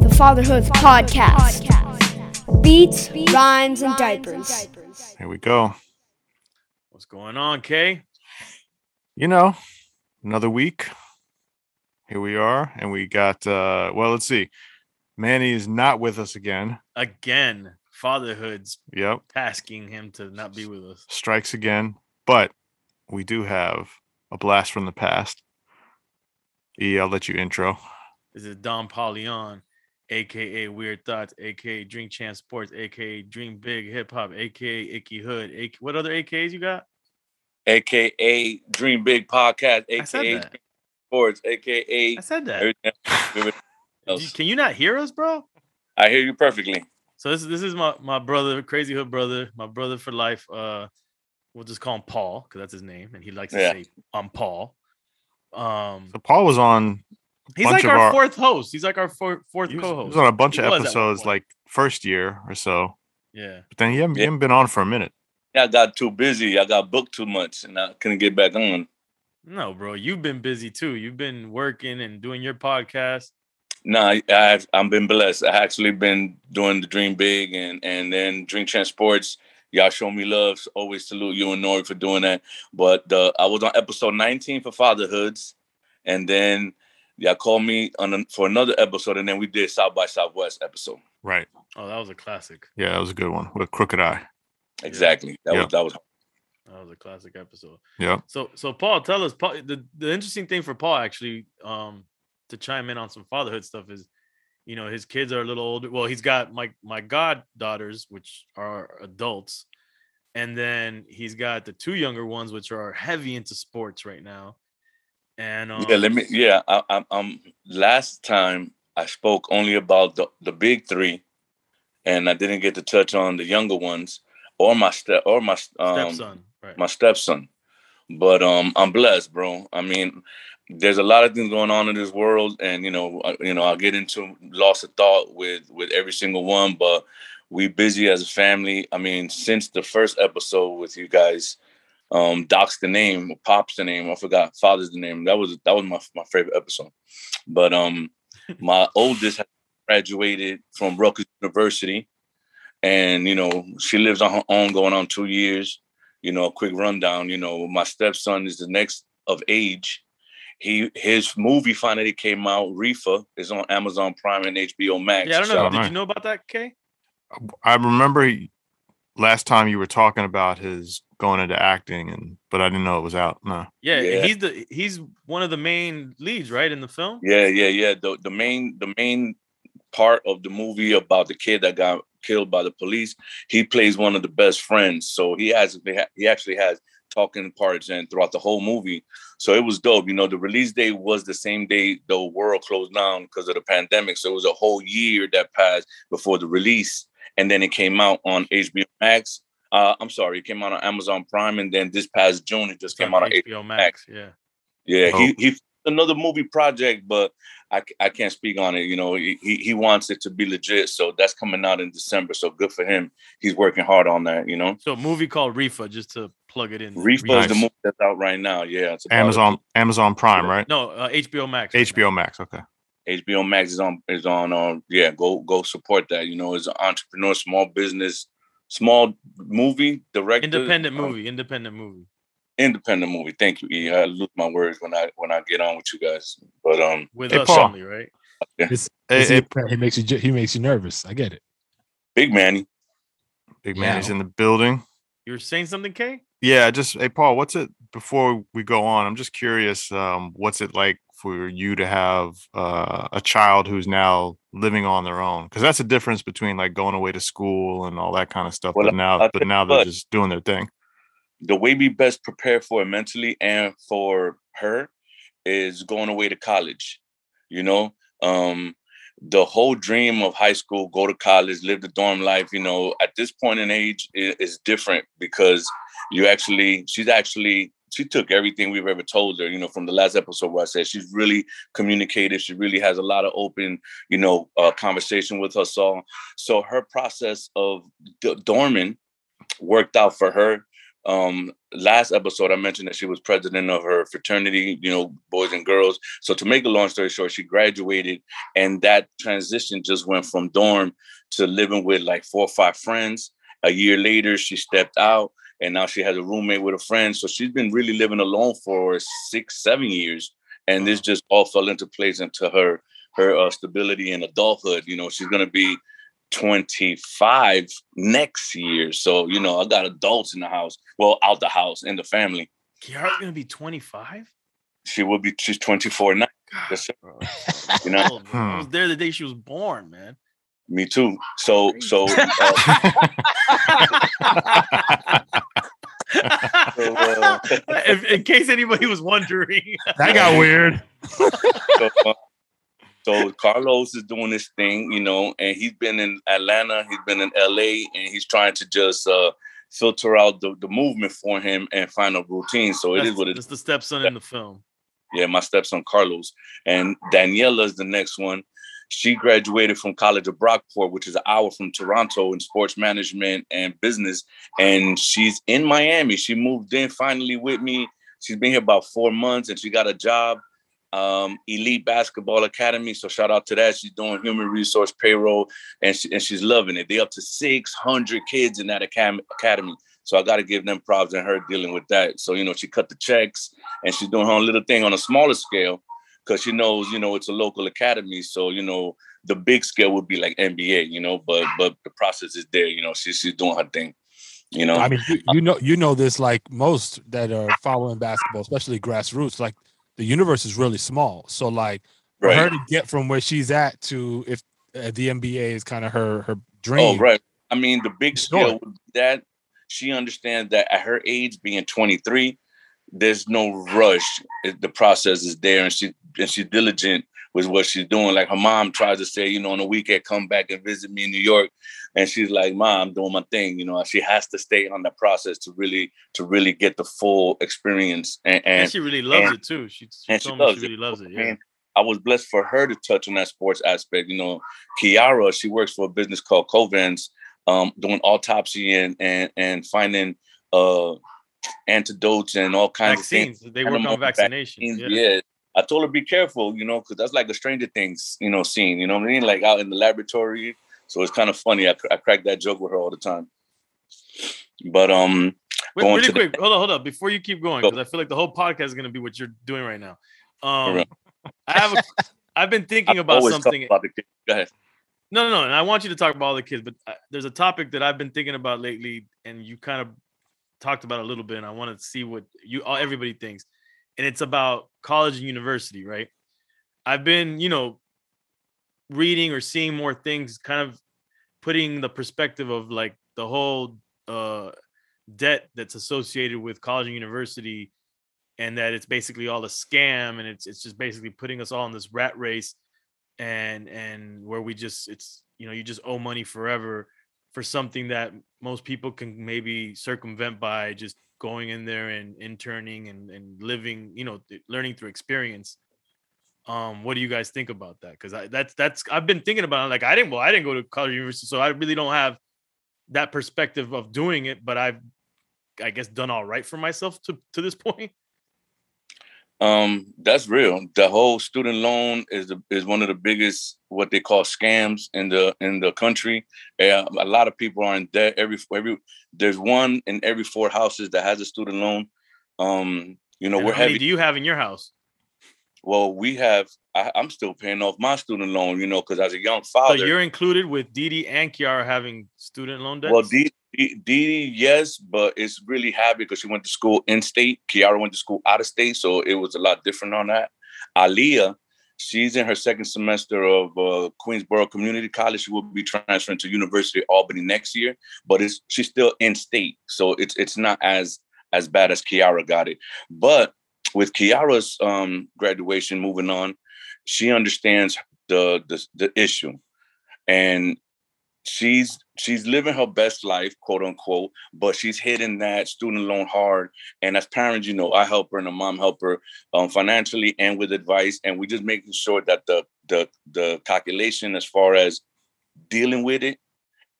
The Fatherhood Podcast. Beats, rhymes, and diapers. Here we go. What's going on, Kay? You know, another week. Here we are, and we got uh well, let's see. Manny is not with us again. Again, fatherhood's Yep. tasking him to not be with us. Strikes again. But we do have a blast from the past. E, I'll let you intro. This is Don Paulion, aka Weird Thoughts, aka Drink Champs Sports, aka Dream Big Hip Hop, aka Icky Hood. AK- what other AKs you got? aka Dream Big Podcast, aka Sports, aka I said that. everything everything else. Can you not hear us, bro? I hear you perfectly. So this this is my my brother, crazy hood brother, my brother for life. Uh, we'll just call him Paul because that's his name, and he likes to Yeah. say I'm Paul. Um, So Paul was on he's like our, our- fourth host. He's like our four, fourth he was, co-host. He was on a bunch He of was at one episodes like first year or so. yeah. But then he hasn't, he Yeah. hasn't been on for a minute. Yeah, I got too busy. I got booked too much, and I couldn't get back on. No, bro, you've been busy too. You've been working and doing your podcast. Nah, I, I've I've been blessed. I actually been doing the Dream Big and and then Drink Champs Sports. Y'all show me love. So always salute you and Nore for doing that. But uh, I was on episode 19 for Fatherhoods, and then y'all called me on an- for another episode, and then we did South by Southwest episode. Right. Oh, that was a classic. Yeah, that was a good one with a Crooked I. Exactly. That Yeah. was that was That was a classic episode. Yeah. So, so Paul, tell us. Paul, the the interesting thing for Paul actually, um, to chime in on some fatherhood stuff is, you know, his kids are a little older. Well, he's got my my goddaughters, which are adults, and then he's got the two younger ones, which are heavy into sports right now. And um, yeah. Let me. Yeah. I, I, um. Last time I spoke only about the the big three, and I didn't get to touch on the younger ones or my step or my um, stepson, right? my stepson. But um, I'm blessed, bro. I mean, there's a lot of things going on in this world, and you know, I, you know, I'll get into loss of thought with with every single one. But we busy as a family. I mean, since the first episode with you guys, um, Doc's the name, Pop's the name. I forgot Father's the name. That was that was my my favorite episode. But um, my oldest graduated from Rutgers University, and you know, she lives on her own, going on two years you know, a quick rundown. You know, my stepson is the next of age. He his movie finally came out. Reefa is on Amazon Prime and HBO Max. yeah, I don't know. So- Did you know about that, Kay? I remember he- last time you were talking about his going into acting, and but I didn't know it was out. No. Yeah, Yeah. he's the he's one of the main leads, right, in the film. Yeah, yeah, yeah. The the main the main part of the movie about the kid that got killed by the police, he plays one of the best friends. So he has he actually has talking parts and throughout the whole movie. So it was dope. You know, the release day was the same day the world closed down because of the pandemic. So it was a whole year that passed before the release. And then it came out on HBO Max. Uh, I'm sorry, it came out on Amazon Prime, and then this past June it just It's came on out on HBO Max. Yeah. yeah, Oh. he he another movie project, but I, I can't speak on it. You know, he he he wants it to be legit, so that's coming out in December. So good for him. He's working hard on that. You know, So a movie called Reefa, just to plug it in. Reefa is the movie that's out right now. Yeah, it's about Amazon Amazon Prime, right? No, uh, HBO Max. right. HBO Max. Okay. HBO Max is on is on. Um, yeah, go go support that. You know, it's an entrepreneur, small business, small movie director, Independent uh, movie. Independent movie. independent movie. Thank you, E. I lose my words when I when I get on with you guys. But um, With Hey, us Paul. only, right? It's, Hey, it's- hey, he makes you he makes you nervous. I get it. Big Manny. Big man is Yeah. in the building. You were saying something, Kay? Yeah, just hey Paul, what's it before we go on? I'm just curious, um, what's it like for you to have uh, a child who's now living on their own? Because that's the difference between like going away to school and all that kind of stuff. Well, but now, but now they're just doing their thing. the way we best prepare for it mentally and for her is going away to college you know um the whole dream of high school, go to college, live the dorm life, you know, at this point in age is, is different because you actually, she's actually, she took everything we've ever told her, you know, from the last episode where I said she's really communicative. She really has a lot of open, you know, uh, conversation with us all. So her process of d- dorming worked out for her um last episode i mentioned that she was president of her fraternity you know boys and girls so to make a long story short she graduated and that transition just went from dorm to living with like four or five friends a year later she stepped out and now she has a roommate with a friend so she's been really living alone for six seven years and this just all fell into place into her her uh, stability and adulthood you know she's going to be 25 next year. So, you know, I got adults in the house. Well, out the house in the family. Kiara's gonna be 25? She will be she's 24 now. Yes, you know, I was there the day she was born, man. Me too. So so, uh, so uh, if, in case anybody was wondering, that got weird. so, uh, so Carlos is doing this thing, you know, and he's been in Atlanta, he's been in LA, and he's trying to just uh, filter out the, the movement for him and find a routine. So that's, it is what it is. the stepson in the film. Yeah, my stepson Carlos. And Daniela is the next one. She graduated from College of Brockport, which is an hour from Toronto in sports management and business. And she's in Miami. She moved in finally with me. She's been here about four months and she got a job um, Elite Basketball Academy. So shout out to that. She's doing human resource payroll and, she, and she's loving it. They up to 600 kids in that academy. So I got to give them props and her dealing with that. So, you know, she cut the checks and she's doing her own little thing on a smaller scale because she knows, you know, it's a local academy. So, you know, the big scale would be like NBA, you know, but but the process is there, you know, she, she's doing her thing. You know, I mean, you, you know, you know this like most that are following basketball, especially grassroots. Like the universe is really small. So like for right. her to get from where she's at to if uh, the NBA is kind of her her dream. Oh, right. I mean, the big skill that she understands that at her age, being 23, there's no rush. It, the process is there, and she and she's diligent with what she's doing. Like her mom tries to say, you know, on the weekend, come back and visit me in New York. And she's like, Mom, I'm doing my thing. You know, she has to stay on the process to really to really get the full experience. And, and, and she really loves and, it too. She, she and she, loves she really loves it. Yeah. I was blessed for her to touch on that sports aspect. You know, Kiara, she works for a business called Covance, um, doing autopsy and and and finding uh antidotes and all kinds vaccines. of things. They work on vaccination. Yeah. yeah. I told her be careful, you know, because that's like a Stranger Things, you know, scene. You know what I mean? Like out in the laboratory. So it's kind of funny. I, I crack that joke with her all the time. But um, Wait, really quick, the- hold on, hold on. Before you keep going, because I feel like the whole podcast is going to be what you're doing right now. Um, I have, a, I've been thinking about something. About Go ahead. No, no, no. And I want you to talk about all the kids, but uh, there's a topic that I've been thinking about lately, and you kind of talked about a little bit, and I want to see what you all everybody thinks and it's about college and university, right? I've been, you know, reading or seeing more things, kind of putting the perspective of like the whole uh, debt that's associated with college and university, and that it's basically all a scam, and it's it's just basically putting us all in this rat race, and and where we just it's you know you just owe money forever for something that most people can maybe circumvent by just going in there and interning and, and living, you know, learning through experience. Um, what do you guys think about that? Because i that's that's I've been thinking about it. Like I didn't well, I didn't go to college university, so I really don't have that perspective of doing it, but I've I guess done all right for myself to to this point. Um, that's real. The whole student loan is the, is one of the biggest what they call scams in the in the country. Uh, a lot of people are in debt. Every every there's one in every four houses that has a student loan. Um, you know, and we're how many heavy. do you have in your house? Well, we have. I, am still paying off my student loan. You know, because as a young father, so you're included with Didi and Kiara having student loan debt. Well, Didi, Didi, yes, but it's really happy because she went to school in state. Kiara went to school out of state, so it was a lot different on that. Aliyah, she's in her second semester of uh, Queensborough Community College. She will be transferring to University of Albany next year, but it's she's still in state, so it's it's not as as bad as Kiara got it. But with Kiara's um, graduation, moving on, she understands the the, the issue, and she's she's living her best life, quote unquote, but she's hitting that student loan hard. And as parents, you know, I help her and the mom help her um, financially and with advice, and we're just making sure that the the the calculation as far as dealing with it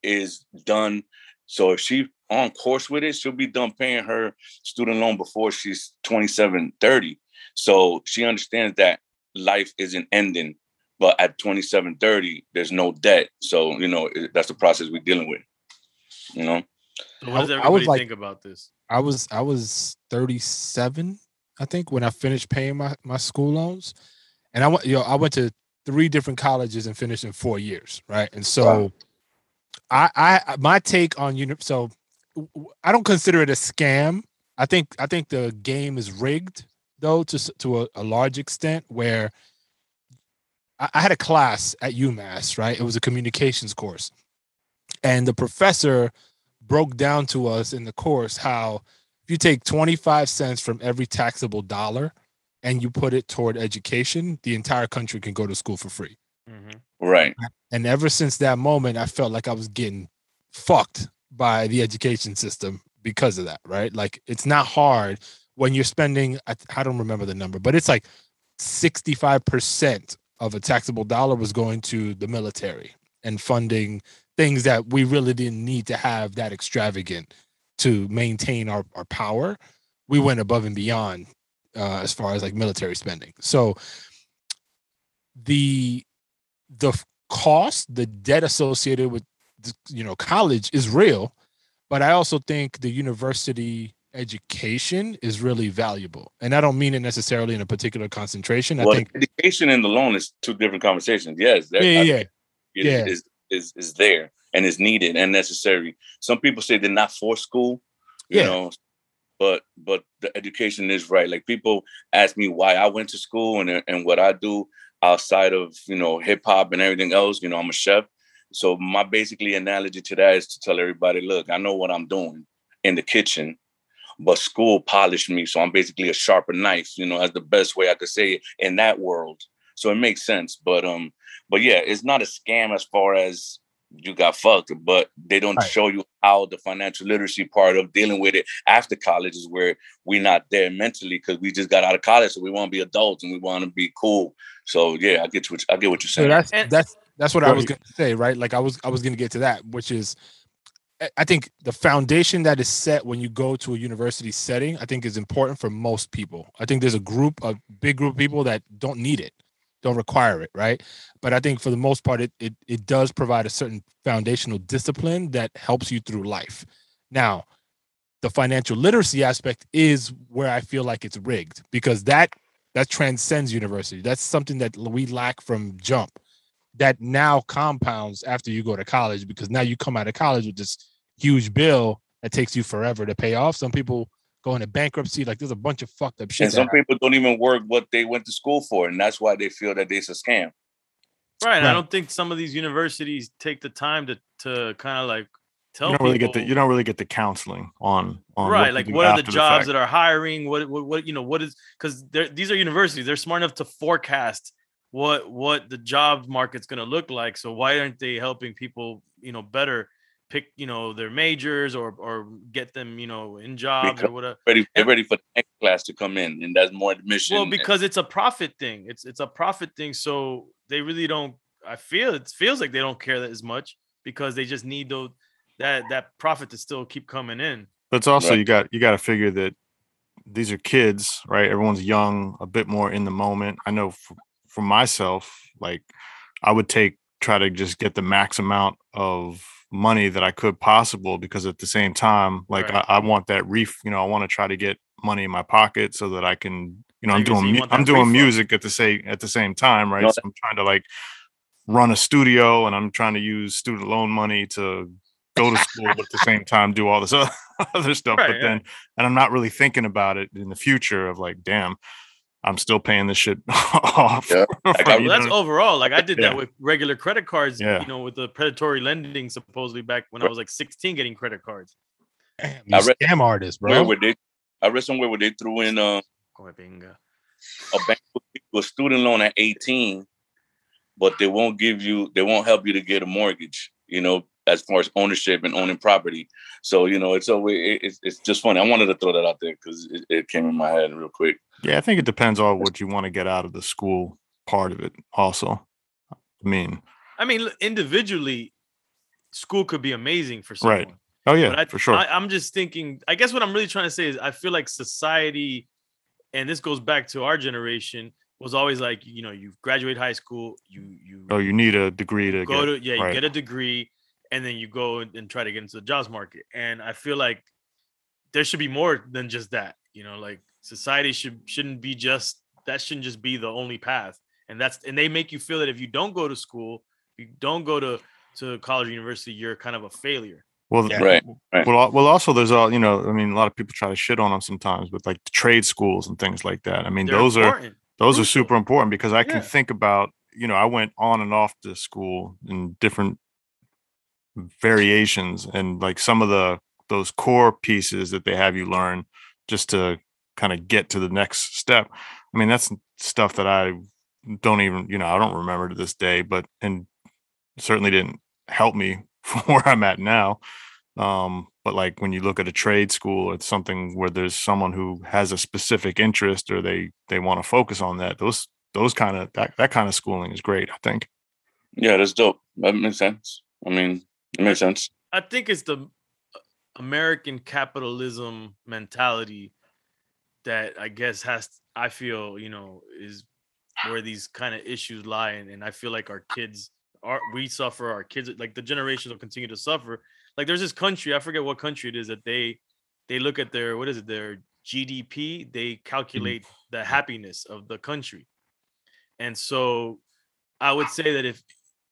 is done. So if she on course with it, she'll be done paying her student loan before she's 27, 30. So she understands that life isn't ending but at 27 30 there's no debt. So you know that's the process we're dealing with you know? So what does everybody I was like, think about this? I was i was 37 i think when i finished paying my, my school loans. And i went you know i went to three different colleges and finished in four years right? And so wow. I, I my take on uni so i don't consider it a scam. I think i think the game is rigged though to to a, a large extent where I had a class at UMass, right? It was a communications course. And the professor broke down to us in the course how if you take 25 cents from every taxable dollar and you put it toward education, the entire country can go to school for free. Mm-hmm. Right. And ever since that moment, I felt like I was getting fucked by the education system because of that, right? Like it's not hard when you're spending, I, I don't remember the number, but it's like 65% of a taxable dollar was going to the military and funding things that we really didn't need to have that extravagant to maintain our, our power. We went above and beyond uh, as far as like military spending. So the the cost, the debt associated with you know college is real, but I also think the university education is really valuable. And I don't mean it necessarily in a particular concentration. Well, I think education and the loan is two different conversations. Yes. Yeah, yeah, yeah. yeah. Is, is, is there and is needed and necessary. Some people say they're not for school, you yeah. know, but but the education is right. Like people ask me why I went to school and and what I do outside of you know hip hop and everything else. You know, I'm a chef. So my basically analogy to that is to tell everybody, look, I know what I'm doing in the kitchen but school polished me. So I'm basically a sharper knife, you know, as the best way I could say it in that world. So it makes sense. But um, but yeah, it's not a scam as far as you got fucked, but they don't right. show you how the financial literacy part of dealing with it after college is where we're not there mentally because we just got out of college, so we want to be adults and we want to be cool. So yeah, I get what I get what you're saying. So that's that's that's what I was gonna say, right? Like I was I was gonna get to that, which is I think the foundation that is set when you go to a university setting, I think is important for most people. I think there's a group, a big group of people that don't need it, don't require it, right? But I think for the most part, it it, it does provide a certain foundational discipline that helps you through life. Now, the financial literacy aspect is where I feel like it's rigged because that that transcends university. That's something that we lack from jump that now compounds after you go to college because now you come out of college with this huge bill that takes you forever to pay off. Some people go into bankruptcy. Like there's a bunch of fucked up shit. And some people don't even work what they went to school for, and that's why they feel that it's a scam. Right. right. I don't think some of these universities take the time to to kind of like tell you don't people, really get the you don't really get the counseling on on right like what are the jobs the that are hiring what, what what you know what is because these are universities they're smart enough to forecast what what the job market's going to look like. So why aren't they helping people you know better pick you know their majors or or get them you know in jobs because or whatever ready they're ready for the next class to come in and that's more admission well because it's a profit thing. It's it's a profit thing so they really don't i feel it feels like they don't care that as much because they just need those that that profit to still keep coming in. But it's also right. you got you got to figure that these are kids right? Everyone's young a bit more in the moment. I know for myself, like I would take try to just get the max amount of money that I could possible because at the same time, like right. I, I, want that reef, you know, I want to try to get money in my pocket so that I can, you know, so I'm doing I'm doing music at the same at the same time, right? so I'm trying to like run a studio and I'm trying to use student loan money to go to school but at the same time do all this other stuff. Right, but then and I'm not really thinking about it in the future of like, damn, I'm still paying this shit off. Yeah. well, that's overall. Like I did yeah. that with regular credit cards, yeah. you know, with the predatory lending supposedly back when I was like 16 getting credit cards. Damn, I read scam artist, bro. Where they, I read somewhere where they threw in uh, a bank with a student loan at 18 but they won't give you, they won't help you to get a mortgage. You know, as far as ownership and owning property. So you know, it's always it's, it's just funny. I wanted to throw that out there because it, it came in my head real quick. Yeah, I think it depends on what you want to get out of the school part of it. Also, I mean, I mean, individually, school could be amazing for someone. Right. Oh yeah, I, for sure. I, I'm just thinking. I guess what I'm really trying to say is, I feel like society, and this goes back to our generation, was always like, you know, you graduate high school, you you oh, you need a degree to go get, to yeah, right. you get a degree, and then you go and try to get into the jobs market. And I feel like there should be more than just that. You know, like society should shouldn't be just that shouldn't just be the only path. And that's and they make you feel that if you don't go to school, you don't go to to college or university, you're kind of a failure. Well, Yeah. Right, right. Well, well, also there's all you know. I mean, a lot of people try to shit on them sometimes with like the trade schools and things like that. I mean, They're those are important. those are super important because I can think about you know I went on and off to school in different variations and like some of the those core pieces that they have you learn just to kind of get to the next step. I mean, that's stuff that I don't even you know I don't remember to this day, but and certainly didn't help me for where I'm at now. Um, but like when you look at a trade school, it's something where there's someone who has a specific interest or they they want to focus on that. Those those kind of that that kind of schooling is great. I think. Yeah, that's dope. That makes sense. I mean, it makes sense. I think it's the American capitalism mentality that I guess has I feel you know is where these kind of issues lie, and, and I feel like our kids are we suffer, our kids like the generations will continue to suffer. Like there's this country, I forget what country it is that they they look at their what is it their GDP, they mm-hmm. calculate the happiness of the country, and so I would say that if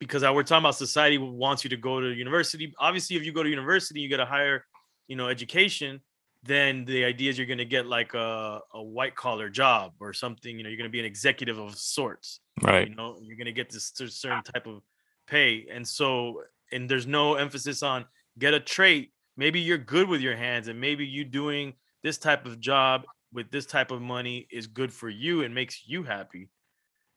because we're talking about society wants you to go to university. Obviously, if you go to university, you get a higher, you know, education. Then the idea is you're going to get like a, a white collar job or something. You know, you're going to be an executive of sorts. Right. You know, you're going to get this certain type of pay, and so and there's no emphasis on get a trait. Maybe you're good with your hands, and maybe you doing this type of job with this type of money is good for you and makes you happy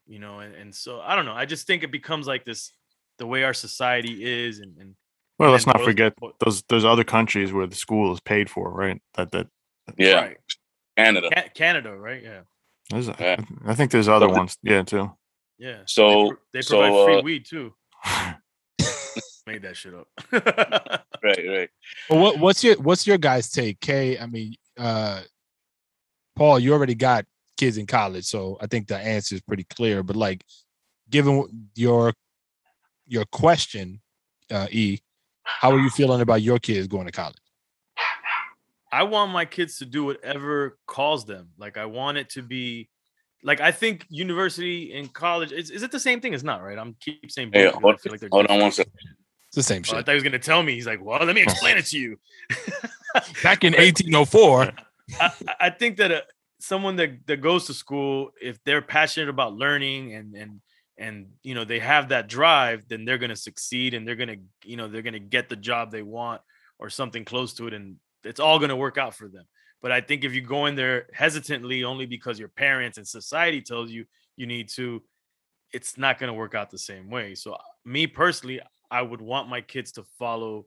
you know and, and so i don't know i just think it becomes like this the way our society is and, and Well, let's then not those- forget those those other countries where the school is paid for, right? That that Yeah, right. Canada. Ca- canada right yeah there's a- Yeah. I think there's other But the- ones. Yeah, too. yeah So- they, pro- they so, provide free uh, weed too made that shit up Right, right. But what what's your what's your guys' take? Kay, I mean, uh Paul, you already got kids in college, so I think the answer is pretty clear. But like, given your your question, uh, E, how are you feeling about your kids going to college? I want my kids to do whatever calls them. Like I want it to be like I think university and college is, is it the same thing? It's not, right? I'm keep saying Hey, both because I hold, like hold on one second. It's the same Oh, I thought he was gonna tell me. He's like, well, let me explain it to you. Back in 1804, I, I think that uh, someone that, that goes to school, if they're passionate about learning and and and you know they have that drive, then they're gonna succeed and they're gonna you know they're gonna get the job they want or something close to it, and it's all gonna work out for them. But I think if you go in there hesitantly only because your parents and society tells you you need to, it's not gonna work out the same way. So uh, me personally, I would want my kids to follow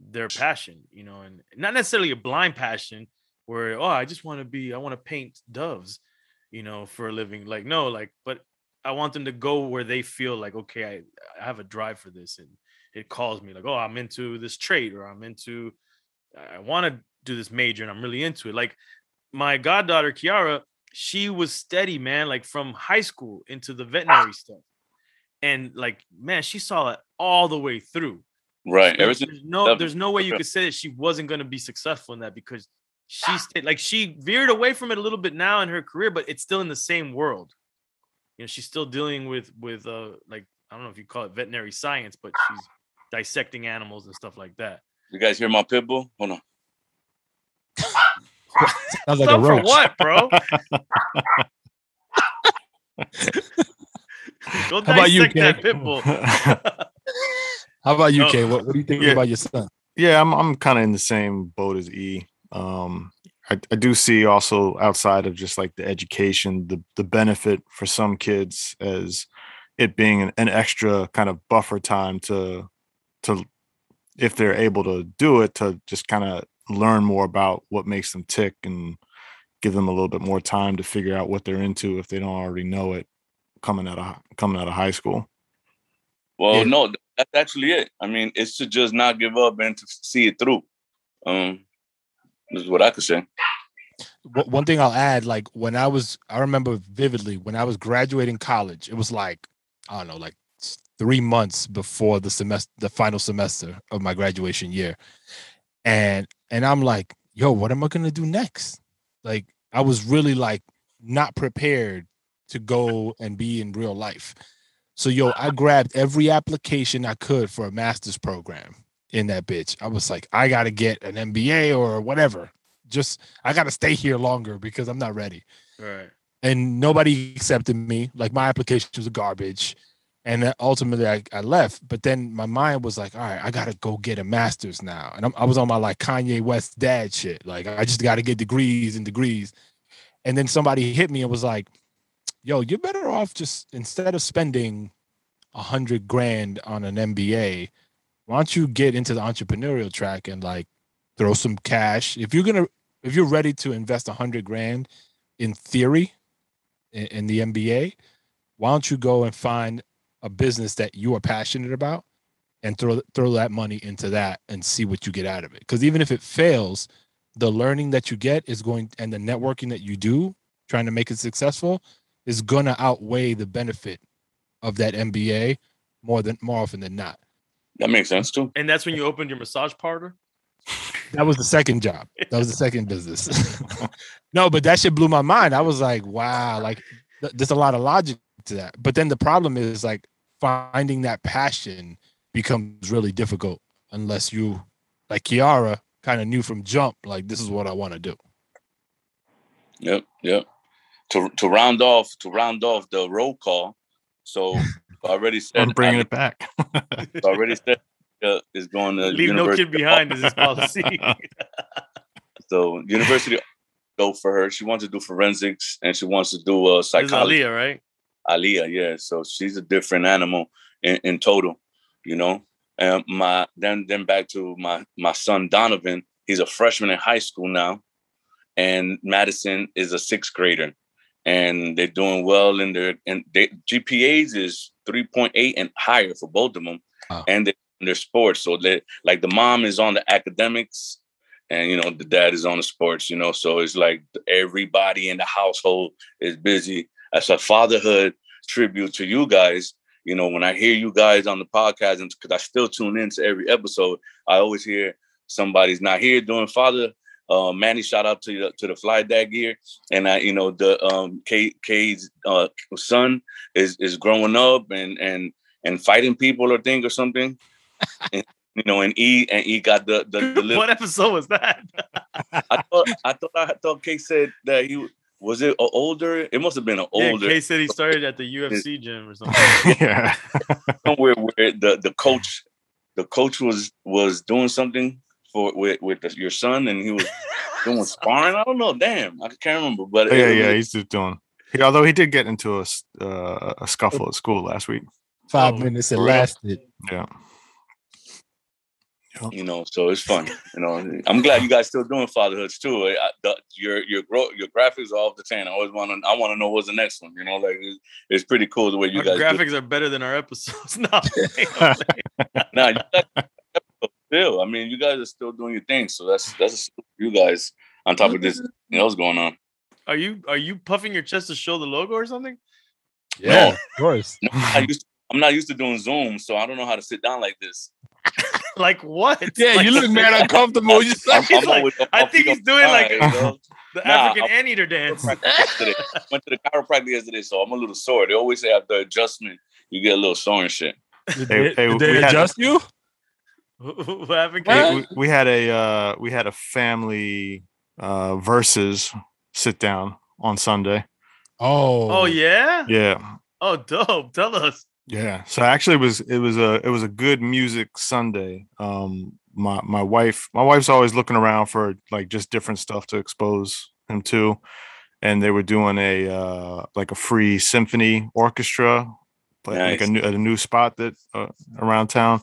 their passion, you know, and not necessarily a blind passion where oh I just want to be I want to paint doves, you know, for a living. Like no, like but I want them to go where they feel like okay, I, I have a drive for this and it calls me like oh I'm into this trade or I'm into I want to do this major and I'm really into it. Like my goddaughter Kiara, she was steady, man, like from high school into the veterinary stuff. And like, man, she saw it all the way through. Right. There's, there's no there's no way you could say that she wasn't going to be successful in that because she stayed like she veered away from it a little bit now in her career, but it's still in the same world. You know, she's still dealing with with uh like I don't know if you call it veterinary science, but she's dissecting animals and stuff like that. You guys hear my pit bull? Hold on. sounds like a Stuff for roach. what, bro? Go How about you, dissect that pit bull. How about you, No. Kay? What, what do you think Yeah. about your son? yeah, I'm I'm kind of in the same boat as E. Um, I, I do see also outside of just like the education, the the benefit for some kids as it being an, an extra kind of buffer time to to if they're able to do it to just kind of learn more about what makes them tick and give them a little bit more time to figure out what they're into if they don't already know it coming out of coming out of high school. Well, yeah. no, that's actually it. I mean, it's to just not give up and to see it through. Um, this is what I could say. One thing I'll add, like when I was, I remember vividly when I was graduating college, it was like, I don't know, like three months before the semester, the final semester of my graduation year. And, and I'm like, yo, what am I to do next? Like, I was really like not prepared to go and be in real life. So yo, I grabbed every application I could for a master's program in that bitch. I was like, I gotta get an MBA or whatever. Just I gotta stay here longer because I'm not ready. Right. And nobody accepted me. Like my application was garbage. And ultimately I, I left. But then my mind was like, all right, I gotta go get a master's now. And I'm, I was on my like Kanye West dad shit. Like I just gotta get degrees and degrees. And then somebody hit me and was like, yo, you're better off just instead of spending a hundred grand on an MBA, why don't you get into the entrepreneurial track and like throw some cash? If you're gonna, if you're ready to invest a hundred grand in theory in, in the MBA, why don't you go and find a business that you are passionate about and throw throw that money into that and see what you get out of it? Because even if it fails, the learning that you get is going and the networking that you do trying to make it successful is to outweigh the benefit of that MBA more than more often than not. That makes sense too. And that's when you opened your massage parlor. That was the second job. That was the second business. no, but that shit blew my mind. I was like, wow, like th- there's a lot of logic to that. But then the problem is like finding that passion becomes really difficult unless you, like Kiara, kind of knew from jump, like this is what I want to do. Yep, yep to to round off to round off the roll call. So already said I'm bringing I, it back. already said uh, is going to leave no kid behind is his policy. so university go for her. She wants to do forensics and she wants to do uh, psychology. Aliyah, right? Aliyah, yeah. So she's a different animal in, in total, you know. And my then then back to my my son Donovan. He's a freshman in high school now, and Madison is a sixth grader and they're doing well in their and they, GPAs is 3.8 and higher for both of them, wow. and they, their sports. So that like the mom is on the academics, and you know the dad is on the sports. You know, so it's like everybody in the household is busy. As a fatherhood tribute to you guys. You know, when I hear you guys on the podcast, and because I still tune in to every episode, I always hear somebody's not here doing father uh, Manny, shout out to the, to the fly dad gear, and I, you know, the um, K K's uh, son is is growing up and and and fighting people or thing or something. and, you know, and E and E got the the, the little, what episode was that? I thought I thought I thought K said that he was it older? It must have been an older. Yeah, K said he started at the UFC gym or something. yeah, somewhere where the the coach the coach was was doing something for with with the, your son, and he was doing sparring. I don't know. Damn, I can't remember. But yeah, yeah, yeah, he's just doing. He, although he did get into a uh, a scuffle at school last week. Five oh, minutes it lasted. Yeah. You know, so it's fun. You know, I'm glad you guys still doing fatherhoods too. I, the, your your grow your graphics are off the chain. I always want to. I want to know what's the next one. You know, like it's, it's pretty cool the way you our guys. Graphics do. are better than our episodes. no, nah, you guys, still, I mean, you guys are still doing your thing, so that's that's you guys on top of this mm-hmm. you know, else going on. Are you are you puffing your chest to show the logo or something? Yeah, no. of course. No, I used to, I'm not used to doing Zoom, so I don't know how to sit down like this. like what? Yeah, like, you look mad uncomfortable. You like, I'm, I'm like, I think he's doing like the nah, African anteater dance. Went to the chiropractor yesterday, so I'm a little sore. They always say after adjustment, you get a little sore and shit. Did they, hey, did they adjust had, you? what happened? We, we, had a uh, we had a family uh, Verzuz sit down on Sunday. Oh, oh yeah, yeah. Oh, dope! Tell us. Yeah. So actually, it was it was a it was a good music Sunday. Um, my my wife my wife's always looking around for like just different stuff to expose him to, and they were doing a uh, like a free symphony orchestra like, like a, Nice. new, a new spot that uh, around town.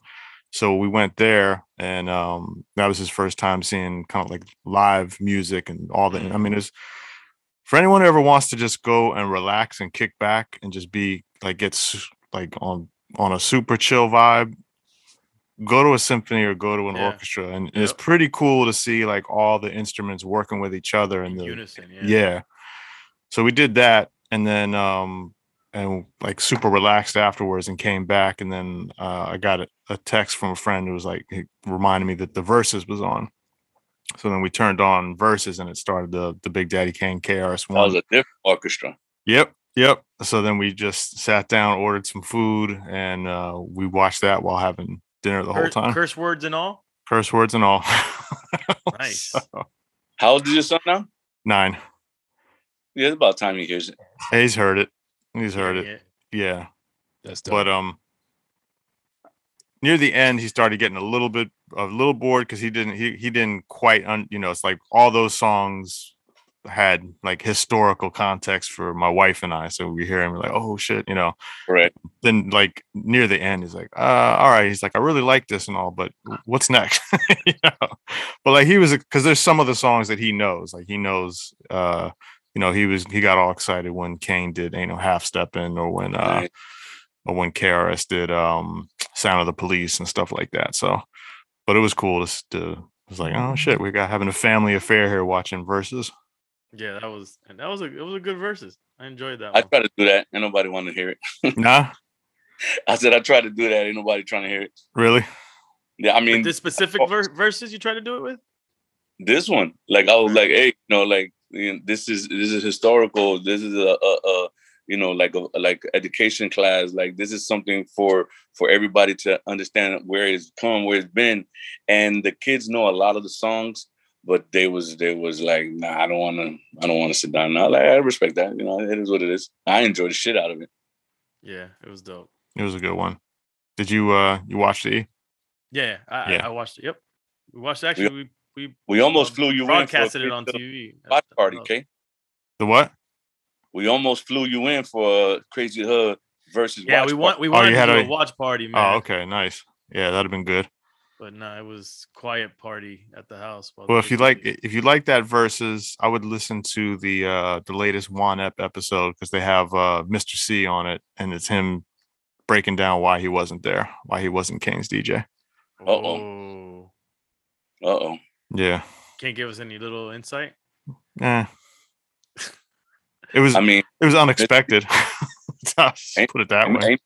So we went there, and um, that was his first time seeing kind of like live music and all the. I mean, it's for anyone who ever wants to just go and relax and kick back and just be like gets like on on a super chill vibe. Go to a symphony or go to an Yeah. orchestra, and it's pretty cool to see like all the instruments working with each other and In the unison. Yeah. yeah. So we did that and then um and like super relaxed afterwards and came back and then uh I got a, a text from a friend who was like he reminded me that the Verzuz was on. So then we turned on Verzuz and it started the the Big Daddy Kane KRS-One. That was a different orchestra. Yep. Yep. So then we just sat down, ordered some food, and uh we watched that while having dinner the whole time. curse words and all. Curse words and all. Nice. So, How old is your son now? nine. Yeah, it's about time he hears it. He's heard it. He's heard Yeah, it. yeah. Yeah. That's dope. but um near the end he started getting a little bit a little bored because he didn't he, he didn't quite un, you know it's like all those songs had like historical context for my wife and I so we hear him we're like oh shit you know Right. then like near the end he's like uh all right he's like I really like this and all but what's next you know but like he was because there's some of the songs that he knows like he knows uh you know he was he got all excited when Kane did ain't no half stepping or when uh Right. or when KRS did um Sound of the Police and stuff like that. So, but it was cool to, to it was like, oh shit, we got having a family affair here watching Verzuz. Yeah, that was and that was a it was a good Verzuz. I enjoyed that I one. try to do that. and nobody want to hear it. nah, I said I tried to do that. Ain't nobody trying to hear it. really? Yeah, I With mean this specific ver- Verzuz you try to do it with? this one. Like I was like, hey, you know, like you know, this is this is historical. This is a, a, a you know like a like education class. Like this is something for for everybody to understand where it's come, where it's been. And the kids know a lot of the songs, but they was they was like, nah, I don't want to. I don't want to sit down now. Like I respect that. You know, it is what it is. I enjoy the shit out of it. Yeah, it was dope. It was a good one. Did you uh you watch the? Yeah, I, Yeah. I, I watched it. Yep, we watched. Actually, we we We almost flew you in for a it on TV. Watch party, okay? The what? We almost flew you in for a Crazy Hood Verzuz Yeah, Watch we want we Oh, wanted you to had do a a- watch party, man. Oh, okay, nice. Yeah, that'd have been good. But no, it was quiet party at the house. Well, if you kids like did it. if you like that Verzuz, I would listen to the uh the latest Juan Ep episode because they have uh Mister Cee on it, and it's him breaking down why he wasn't there, why he wasn't King's DJ. Uh oh, Uh oh. Yeah. can't give us any little insight. Eh. It was I mean, it was unexpected. I'll Ain't- put it that ain't, way. ain't,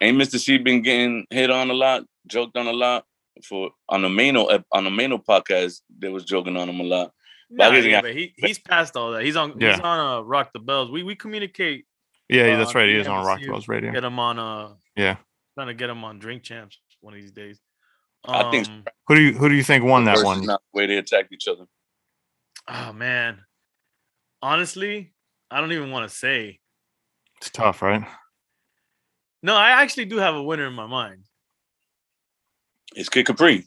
ain't Mister Cee been getting hit on a lot, joked on a lot for on the Mano on the Mano podcast. They was joking on him a lot. Nah, guess yeah, got- but he he's past all that. He's on he's Yeah. on uh Rock the Bells. We we communicate, Yeah, that's uh, right. He is on Rock the Bells Radio. get him on uh Yeah. trying to get him on Drink Champs one of these days. I think Um, Who do you who do you think won that one? Not the way they attacked each other. oh man, honestly, I don't even want to say. It's tough, right? No, I actually do have a winner in my mind. It's Kid Capri.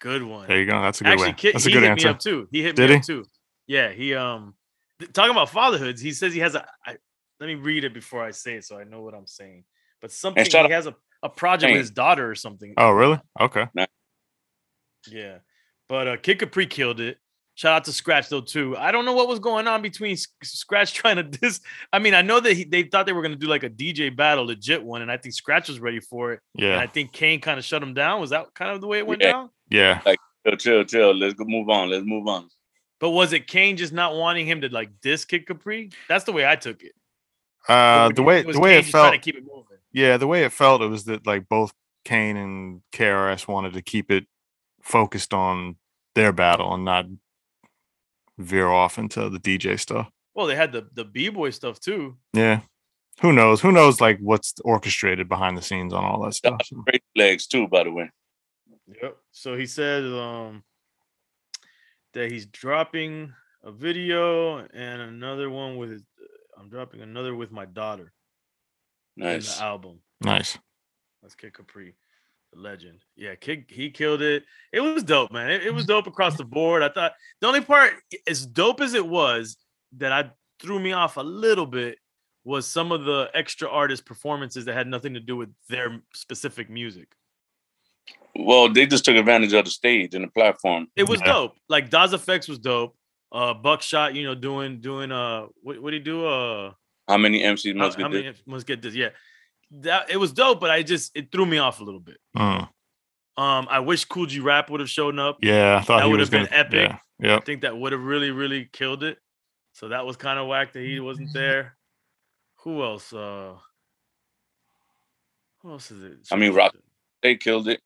Good one. There you go. That's a good Actually, one. Kid, That's a he good hit answer. me up too. He hit Did me he? up too. Yeah, he um th- talking about fatherhoods. He says he has a. I, let me read it before I say it so I know what I'm saying. But something he out- has a, a project Hey. with his daughter or something. Oh, really? Okay. Yeah, but uh, Kid Capri killed it. Shout out to Scratch though too. I don't know what was going on between S- Scratch trying to dis. I mean, I know that he, they thought they were gonna do like a DJ battle, legit one, and I think Scratch was ready for it. And I think Kane kind of shut him down. Was that kind of the way it went Yeah. down? Yeah. Like chill, chill, chill. Let's go move on. Let's move on. But was it Kane just not wanting him to like diss Kid Capri? That's the way I took it. Uh, the way the way Kane it felt. to keep it moving. Yeah, the way it felt, it was that like both Kane and KRS wanted to keep it focused on their battle and not veer off into the DJ stuff. Well, they had the the b boy stuff too. Yeah. Who knows? Who knows like what's orchestrated behind the scenes on all that stuff. Great legs too, by the way. Yep. So he said um that he's dropping a video and another one with his, I'm dropping another with my daughter Nice. the album. Nice. That's Kid Capri, the legend. Yeah, Kid he killed it. It was dope, man. It, it was dope across the board. I thought the only part as dope as it was that I threw me off a little bit was some of the extra artist performances that had nothing to do with their specific music. Well, they just took advantage of the stage and the platform. It was yeah. dope. Like Das EFX was dope. Uh, Buckshot, you know, doing doing uh, what what he do? Uh, how many MCs must how, get how this? must get this? Yeah, that it was dope, but I just it threw me off a little bit. Mm. Um, I wish Kool G Rap would have shown up. Yeah, I thought that would have been epic. Yeah, I think that would have really, really killed it. So that was kind of whack that he wasn't there. Who else? Uh who else is it? I mean, Rock they killed it.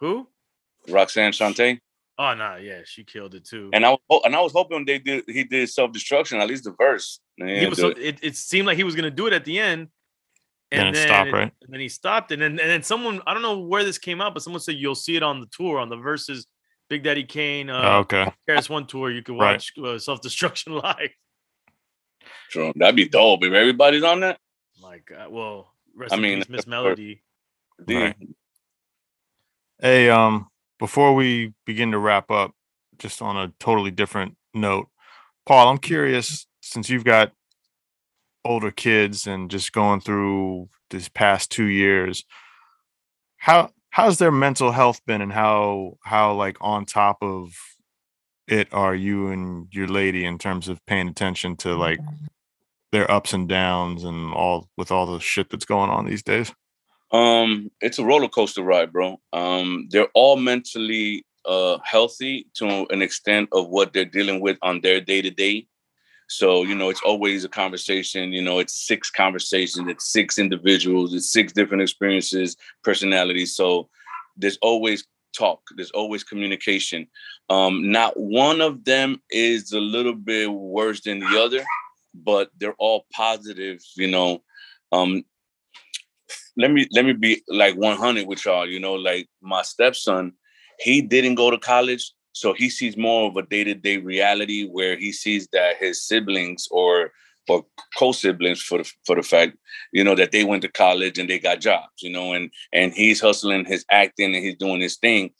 Who? Roxanne Shante. Oh no, nah, yeah, she killed it too. And I was and I was hoping they did he did self destruction at least the verse. He was so, it. it. seemed like he was gonna do it at the end, and, then stop right. And then he stopped, and then and then someone I don't know where this came out, but someone said you'll see it on the tour on the Verzuz Big Daddy Kane. Uh, oh, okay. KRS One tour. You can watch right. uh, self destruction live. True, that'd be dope if everybody's on that. My God, well, I mean, Ms. Melodie. Right. Hey, um, before we begin to wrap up, just on a totally different note, Paul, I'm curious since you've got older kids and just going through this past two years, how how's their mental health been and how how like on top of it are you and your lady in terms of paying attention to like mm-hmm. their ups and downs and all with all the shit that's going on these days? Um, it's a roller coaster ride, bro. Um, they're all mentally uh healthy to an extent of what they're dealing with on their day to day. So, you know, it's always a conversation, you know, it's six conversations, it's six individuals, it's six different experiences, personalities. So there's always talk, there's always communication. Um, not one of them is a little bit worse than the other, but they're all positive, you know. Um, let me let me be like 100 with y'all, you know, like my stepson, he didn't go to college, so he sees more of a day-to-day reality where he sees that his siblings or or co-siblings for the for the fact, you know, that they went to college and they got jobs, you know, and and he's hustling his acting and he's doing his thing.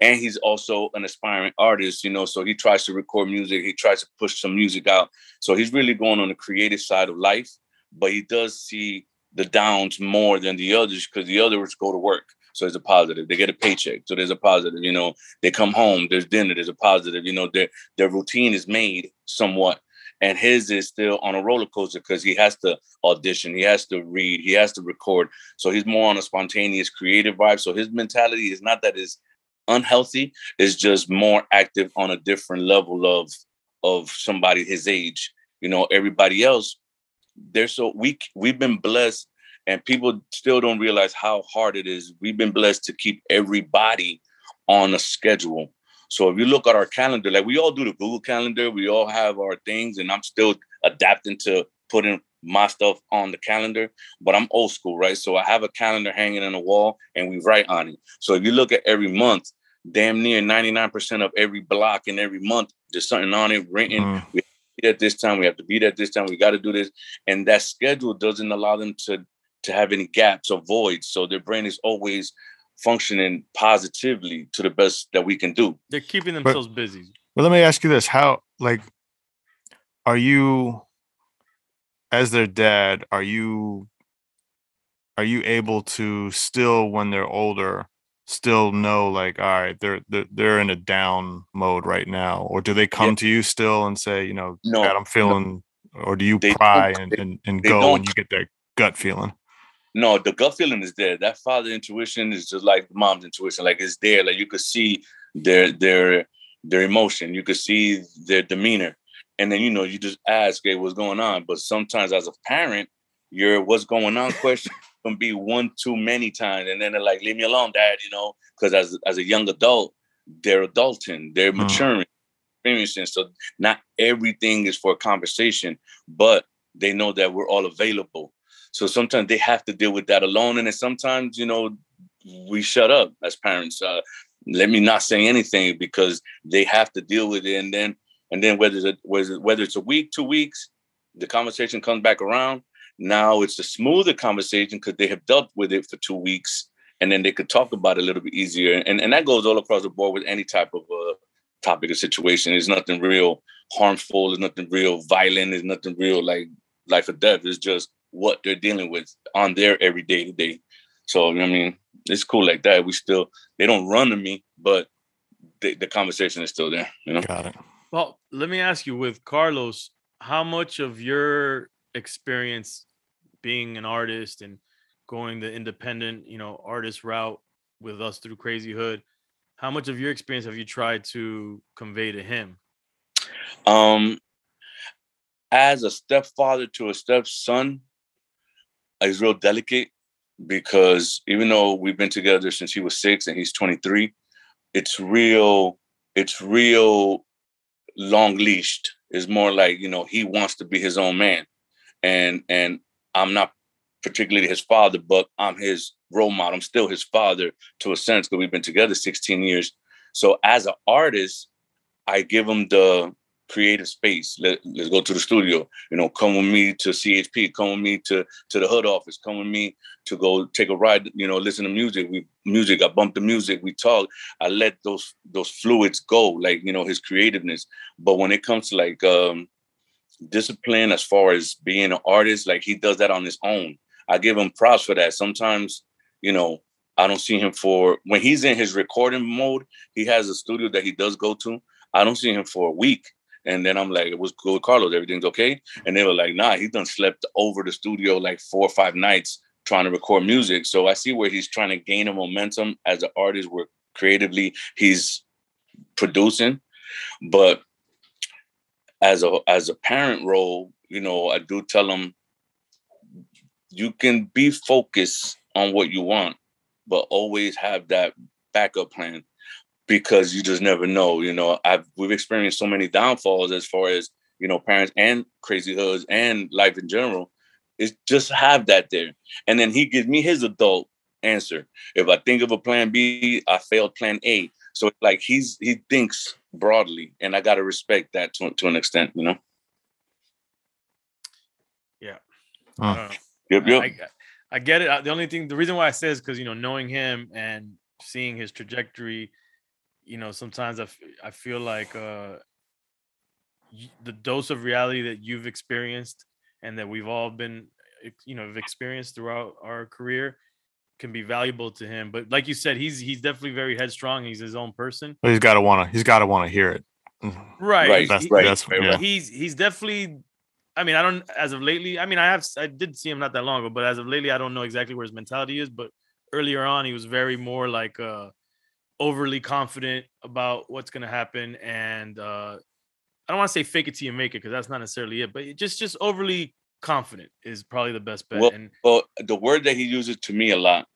And he's also an aspiring artist, you know, so he tries to record music, he tries to push some music out. So he's really going on the creative side of life, but he does see the downs more than the others because the others go to work. So there's a positive. They get a paycheck. So there's a positive. You know, they come home, there's dinner, there's a positive. You know, their their routine is made somewhat. And his is still on a roller coaster because he has to audition, he has to read, he has to record. So he's more on a spontaneous, creative vibe. So his mentality is not that is unhealthy, it's just more active on a different level of of somebody his age. You know, everybody else, they're so weak. We've been blessed and people still don't realize how hard it is. We've been blessed to keep everybody on a schedule. So if you look at our calendar, like we all do the Google calendar, we all have our things, and I'm still adapting to putting my stuff on the calendar, but I'm old school, right? So I have a calendar hanging on the wall and we write on it. So if you look at every month, damn near 99% of every block in every month, there's something on it written. Mm. We at this time, we have to be at this time, we got to do this. And that schedule doesn't allow them to to have any gaps or voids. So their brain is always functioning positively to the best that we can do. They're keeping themselves but, busy. Well, let me ask you this: How, like, are you, as their dad, are you, are you able to still, when they're older, still know, like, all right, they're they're, they're in a down mode right now, or do they come yeah. to you still and say, you know, no, Dad, I'm feeling, no. or do you they pry and, and, and go when you get that gut feeling? no, the gut feeling is there. That father intuition is just like mom's intuition. Like it's there. Like you could see their their their emotion. You could see their demeanor. And then you know, you just ask, hey, what's going on? But sometimes as a parent, your what's going on question can be one too many times. And then they're like, leave me alone, dad, you know, because as as a young adult, they're adulting, they're mm. maturing, experiencing. So not everything is for a conversation, but they know that we're all available so sometimes they have to deal with that alone. And then sometimes, you know, we shut up as parents. Uh, let me not say anything because they have to deal with it. And then, and then whether it's a, whether it's a week, two weeks, the conversation comes back around. Now it's a smoother conversation because they have dealt with it for two weeks, and then they could talk about it a little bit easier. And and that goes all across the board with any type of uh, topic or situation. There's nothing real harmful. There's nothing real violent. There's nothing real like life or death. It's just what they're dealing with on their everyday to day. So I mean, it's cool like that. We still they don't run to me, but the, the conversation is still there. You know. Got it. Well, let me ask you with Carlos, how much of your experience being an artist and going the independent, you know, artist route with us through Crazy Hood, how much of your experience have you tried to convey to him? Um, as a stepfather to a stepson, is real delicate because even though we've been together since he was six and he's 23, it's real, it's real long leashed. It's more like, you know, he wants to be his own man. And and I'm not particularly his father, but I'm his role model. I'm still his father to a sense because we've been together 16 years. So as an artist, I give him the creative space. Let, let's go to the studio. You know, come with me to CHP. Come with me to to the hood office. Come with me to go take a ride. You know, listen to music. We music. I bump the music. We talk. I let those those fluids go. Like you know, his creativeness. But when it comes to like um discipline, as far as being an artist, like he does that on his own. I give him props for that. Sometimes, you know, I don't see him for when he's in his recording mode. He has a studio that he does go to. I don't see him for a week. And then I'm like, "It what's good, Carlos? Everything's okay? And they were like, nah, he done slept over the studio like four or five nights trying to record music. So I see where he's trying to gain a momentum as an artist where creatively he's producing. But as a as a parent role, you know, I do tell them you can be focused on what you want, but always have that backup plan because you just never know. You know, I've we've experienced so many downfalls as far as you know, parents and crazy hoods and life in general. Is just have that there, and then he gives me his adult answer. If I think of a plan B, I failed plan A. So like he's he thinks broadly, and I got to respect that to to an extent. You know. Yeah. Huh. Um, yep. Yep. I, I get it. Uh, the only thing, the reason why I say is because you know, knowing him and seeing his trajectory, you know, sometimes I, f- I feel like uh, the dose of reality that you've experienced and that we've all been, eh, you know, have experienced throughout our career can be valuable to him. But like you said, he's he's definitely very headstrong. He's his own person. But he's got to want to. He's got to want to hear it. Right. Right, he's- That's he- right, that's right, yeah. he's he's definitely i mean i don't as of lately i mean i have I did see him not that long ago but as of lately i don't know exactly where his mentality is but earlier on he was very more like uh overly confident about what's going to happen and uh i don't want to say fake it till you make it because that's not necessarily it but just just overly confident is probably the best bet Well, and well, the word that he uses to me a lot,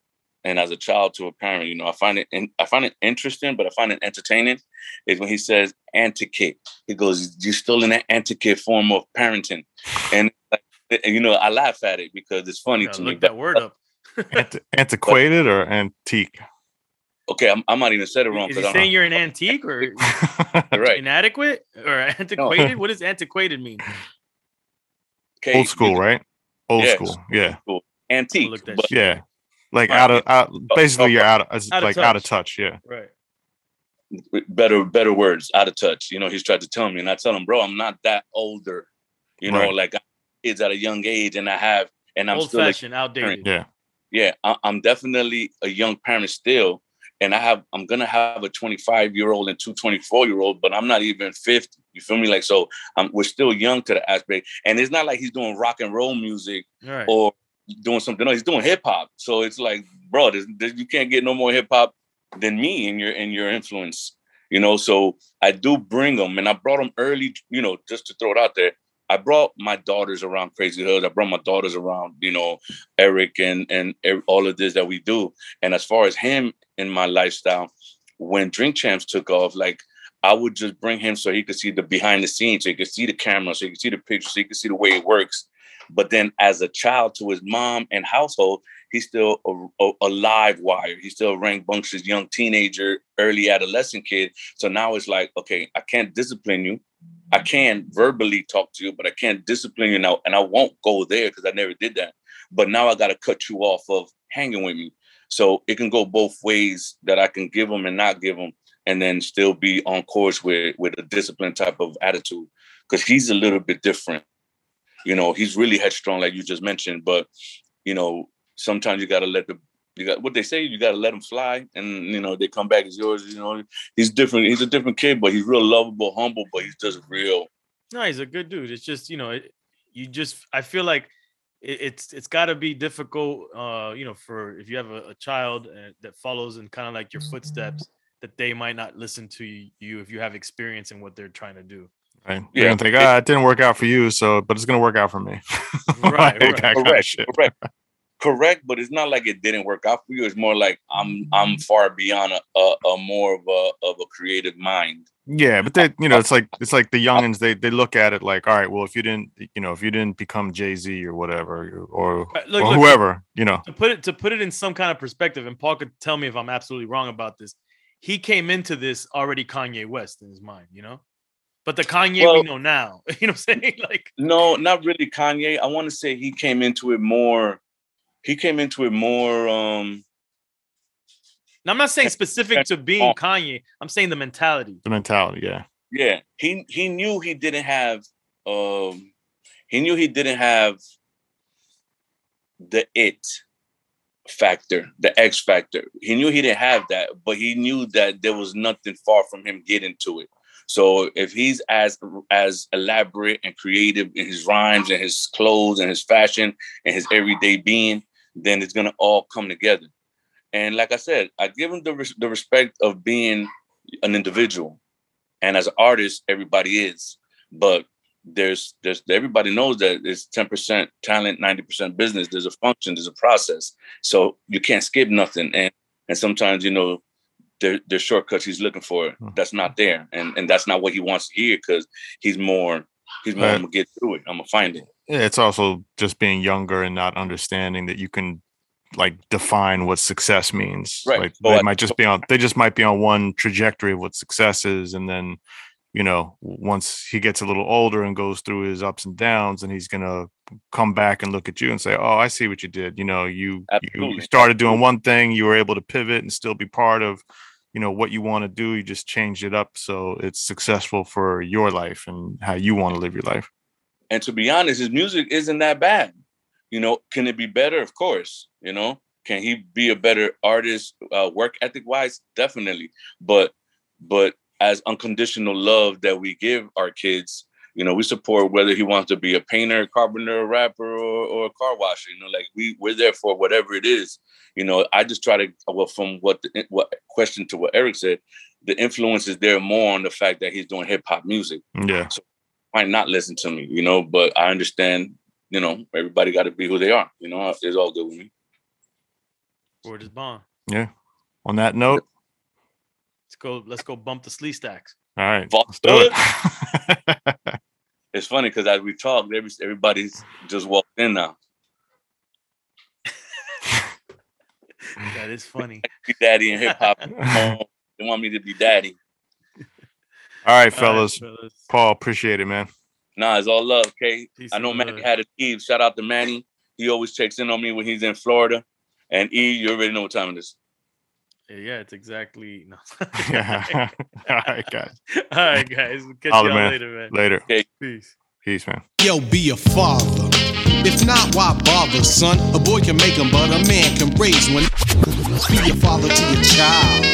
and as a child to a parent, you know, I find it in, I find it interesting, but I find it entertaining, is when he says antiquate. He goes, "You're still in that antiquate form of parenting," and, and you know, I laugh at it because it's funny yeah, to me. look But that word up Ant- antiquated or antique? okay, I'm, I might even said it wrong is he because saying you're an antique or right. inadequate or antiquated what does antiquated mean Okay, Old school, right? Old Yeah. school. Yeah. Antique, but Yeah. Like Right. out of out, oh, basically you're out of it's Out of like out of touch. touch. Yeah. right better better words out of touch you know he's tried to tell me and i tell him bro i'm not that older you know Right. like I kids at a young age and i have and i'm old still a fashioned outdated Yeah. yeah I, i'm definitely a young parent still and i have i'm gonna have a 25 year old and two 24 year old but i'm not even 50 you feel me? Like so um, we're still young to the aspect and it's not like he's doing rock and roll music right. or doing something else. He's doing hip-hop so it's like bro you can't get no more hip-hop than me in your in your influence you know? So i do bring them and i brought them early you know just to throw it out there. I brought my daughters around Crazy Hood. I brought my daughters around, you know, Eric and and all of this that we do. And as far as him in my lifestyle, when Drink Champs took off, like I would just bring him so he could see the behind the scenes, so he could see the camera, so he could see the picture, so he could see the way it works. But then as a child to his mom and household, he's still a, a, a live wire. He's still a rambunctious young teenager, early adolescent kid. So now it's like, okay, I can't discipline you. I can verbally talk to you, but I can't discipline you now. And I won't go there because I never did that. But now I got to cut you off of hanging with me. So it can go both ways that I can give them and not give them, and then still be on course with with a disciplined type of attitude. Because he's a little bit different. you know, he's really headstrong, like you just mentioned. But you know, sometimes you got to let the you got what they say. You got to let him fly, and you know they come back as yours. You know, he's different. He's a different kid, but he's real lovable, humble, but he's just real. No, he's a good dude. It's just you know, it, you just I feel like it, it's it's got to be difficult. Uh, you know, for if you have a, a child uh, that follows in kind of like your footsteps, that they might not listen to you if you have experience in what they're trying to do. Right. Yeah. You're gonna think, ah, it didn't work out for you, so but it's gonna work out for me. right. right. Correct. Correct correct, but it's not like it didn't work out for you. It's more like I'm I'm far beyond a, a, a more of a of a creative mind. Yeah, but they, you know, it's like it's like the youngins. They they look at it like, all right, well, if you didn't, you know, if you didn't become Jay Z or whatever, or, look, or whoever, you know, to put it to put it in some kind of perspective, and Paul could tell me if I'm absolutely wrong about this. He came into this already Kanye West in his mind, you know, but the Kanye well, we know now, you know, what I'm saying like, no, not really Kanye. I want to say he came into it more he came into it more um now, I'm not saying specific to being Kanye. I'm saying the mentality. The mentality, yeah. Yeah. He he knew he didn't have um he knew he didn't have the it factor, the X factor. He knew he didn't have that, but he knew that there was nothing far from him getting to it. So if he's as as elaborate and creative in his rhymes and his clothes and his fashion and his everyday being, then it's gonna all come together. And like I said, I give him the res- the respect of being an individual, and as an artist, everybody is. But there's there's everybody knows that it's ten percent talent, ninety percent business. There's a function, there's a process, so you can't skip nothing. And and sometimes you know there, there's shortcuts he's looking for hmm. that's not there, and and that's not what he wants to hear because he's more he's more. I'm gonna get through it. I'm gonna find it it's also just being younger and not understanding that you can like define what success means. Right. Like they might just be on they just might be on one trajectory of what success is. And then, you know, once he gets a little older and goes through his ups and downs, and he's gonna come back and look at you and say, Oh, I see what you did. You know, you Absolutely. you started doing one thing, you were able to pivot and still be part of you know what you want to do you just changed it up so it's successful for your life and how you want to live your life and to be honest, his music isn't that bad. You know, can it be better? Of course. You know, can he be a better artist, uh, work ethic wise? Definitely. But but as unconditional love that we give our kids, you know, we support whether he wants to be a painter, carpenter, rapper, or, or a car washer. You know, like we we're there for whatever it is. You know, I just try to well from what the what question to what Eric said, the influence is there more on the fact that he's doing hip hop music. Yeah. So might not listen to me, you know, but I understand, you know, everybody got to be who they are. You know, it's all good with me. Word is bond. Yeah. On that note, let's go. Let's go bump the Sleestaks. All right. Let's do it. it's funny because as we talk, every, everybody's just walked in now. that is funny. daddy in hip hop. they want me to be daddy. All right, fellas. All right, fellas. Paul, appreciate it, man. Nah, it's all love, okay? Peace I know Manny love. had a Eve. Shout out to Manny. He always checks in on me when he's in Florida. And E, you already know what time it is. Yeah, it's exactly no. yeah. All right, guys. All right, guys. Catch you man. later, man. Later. Okay. Peace. Peace, man. Yo, be a father. If not, why bother, son? A boy can make them, but a man can raise one. Be a father to your child.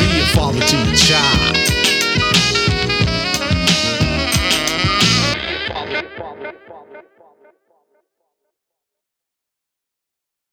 Be a father to your child.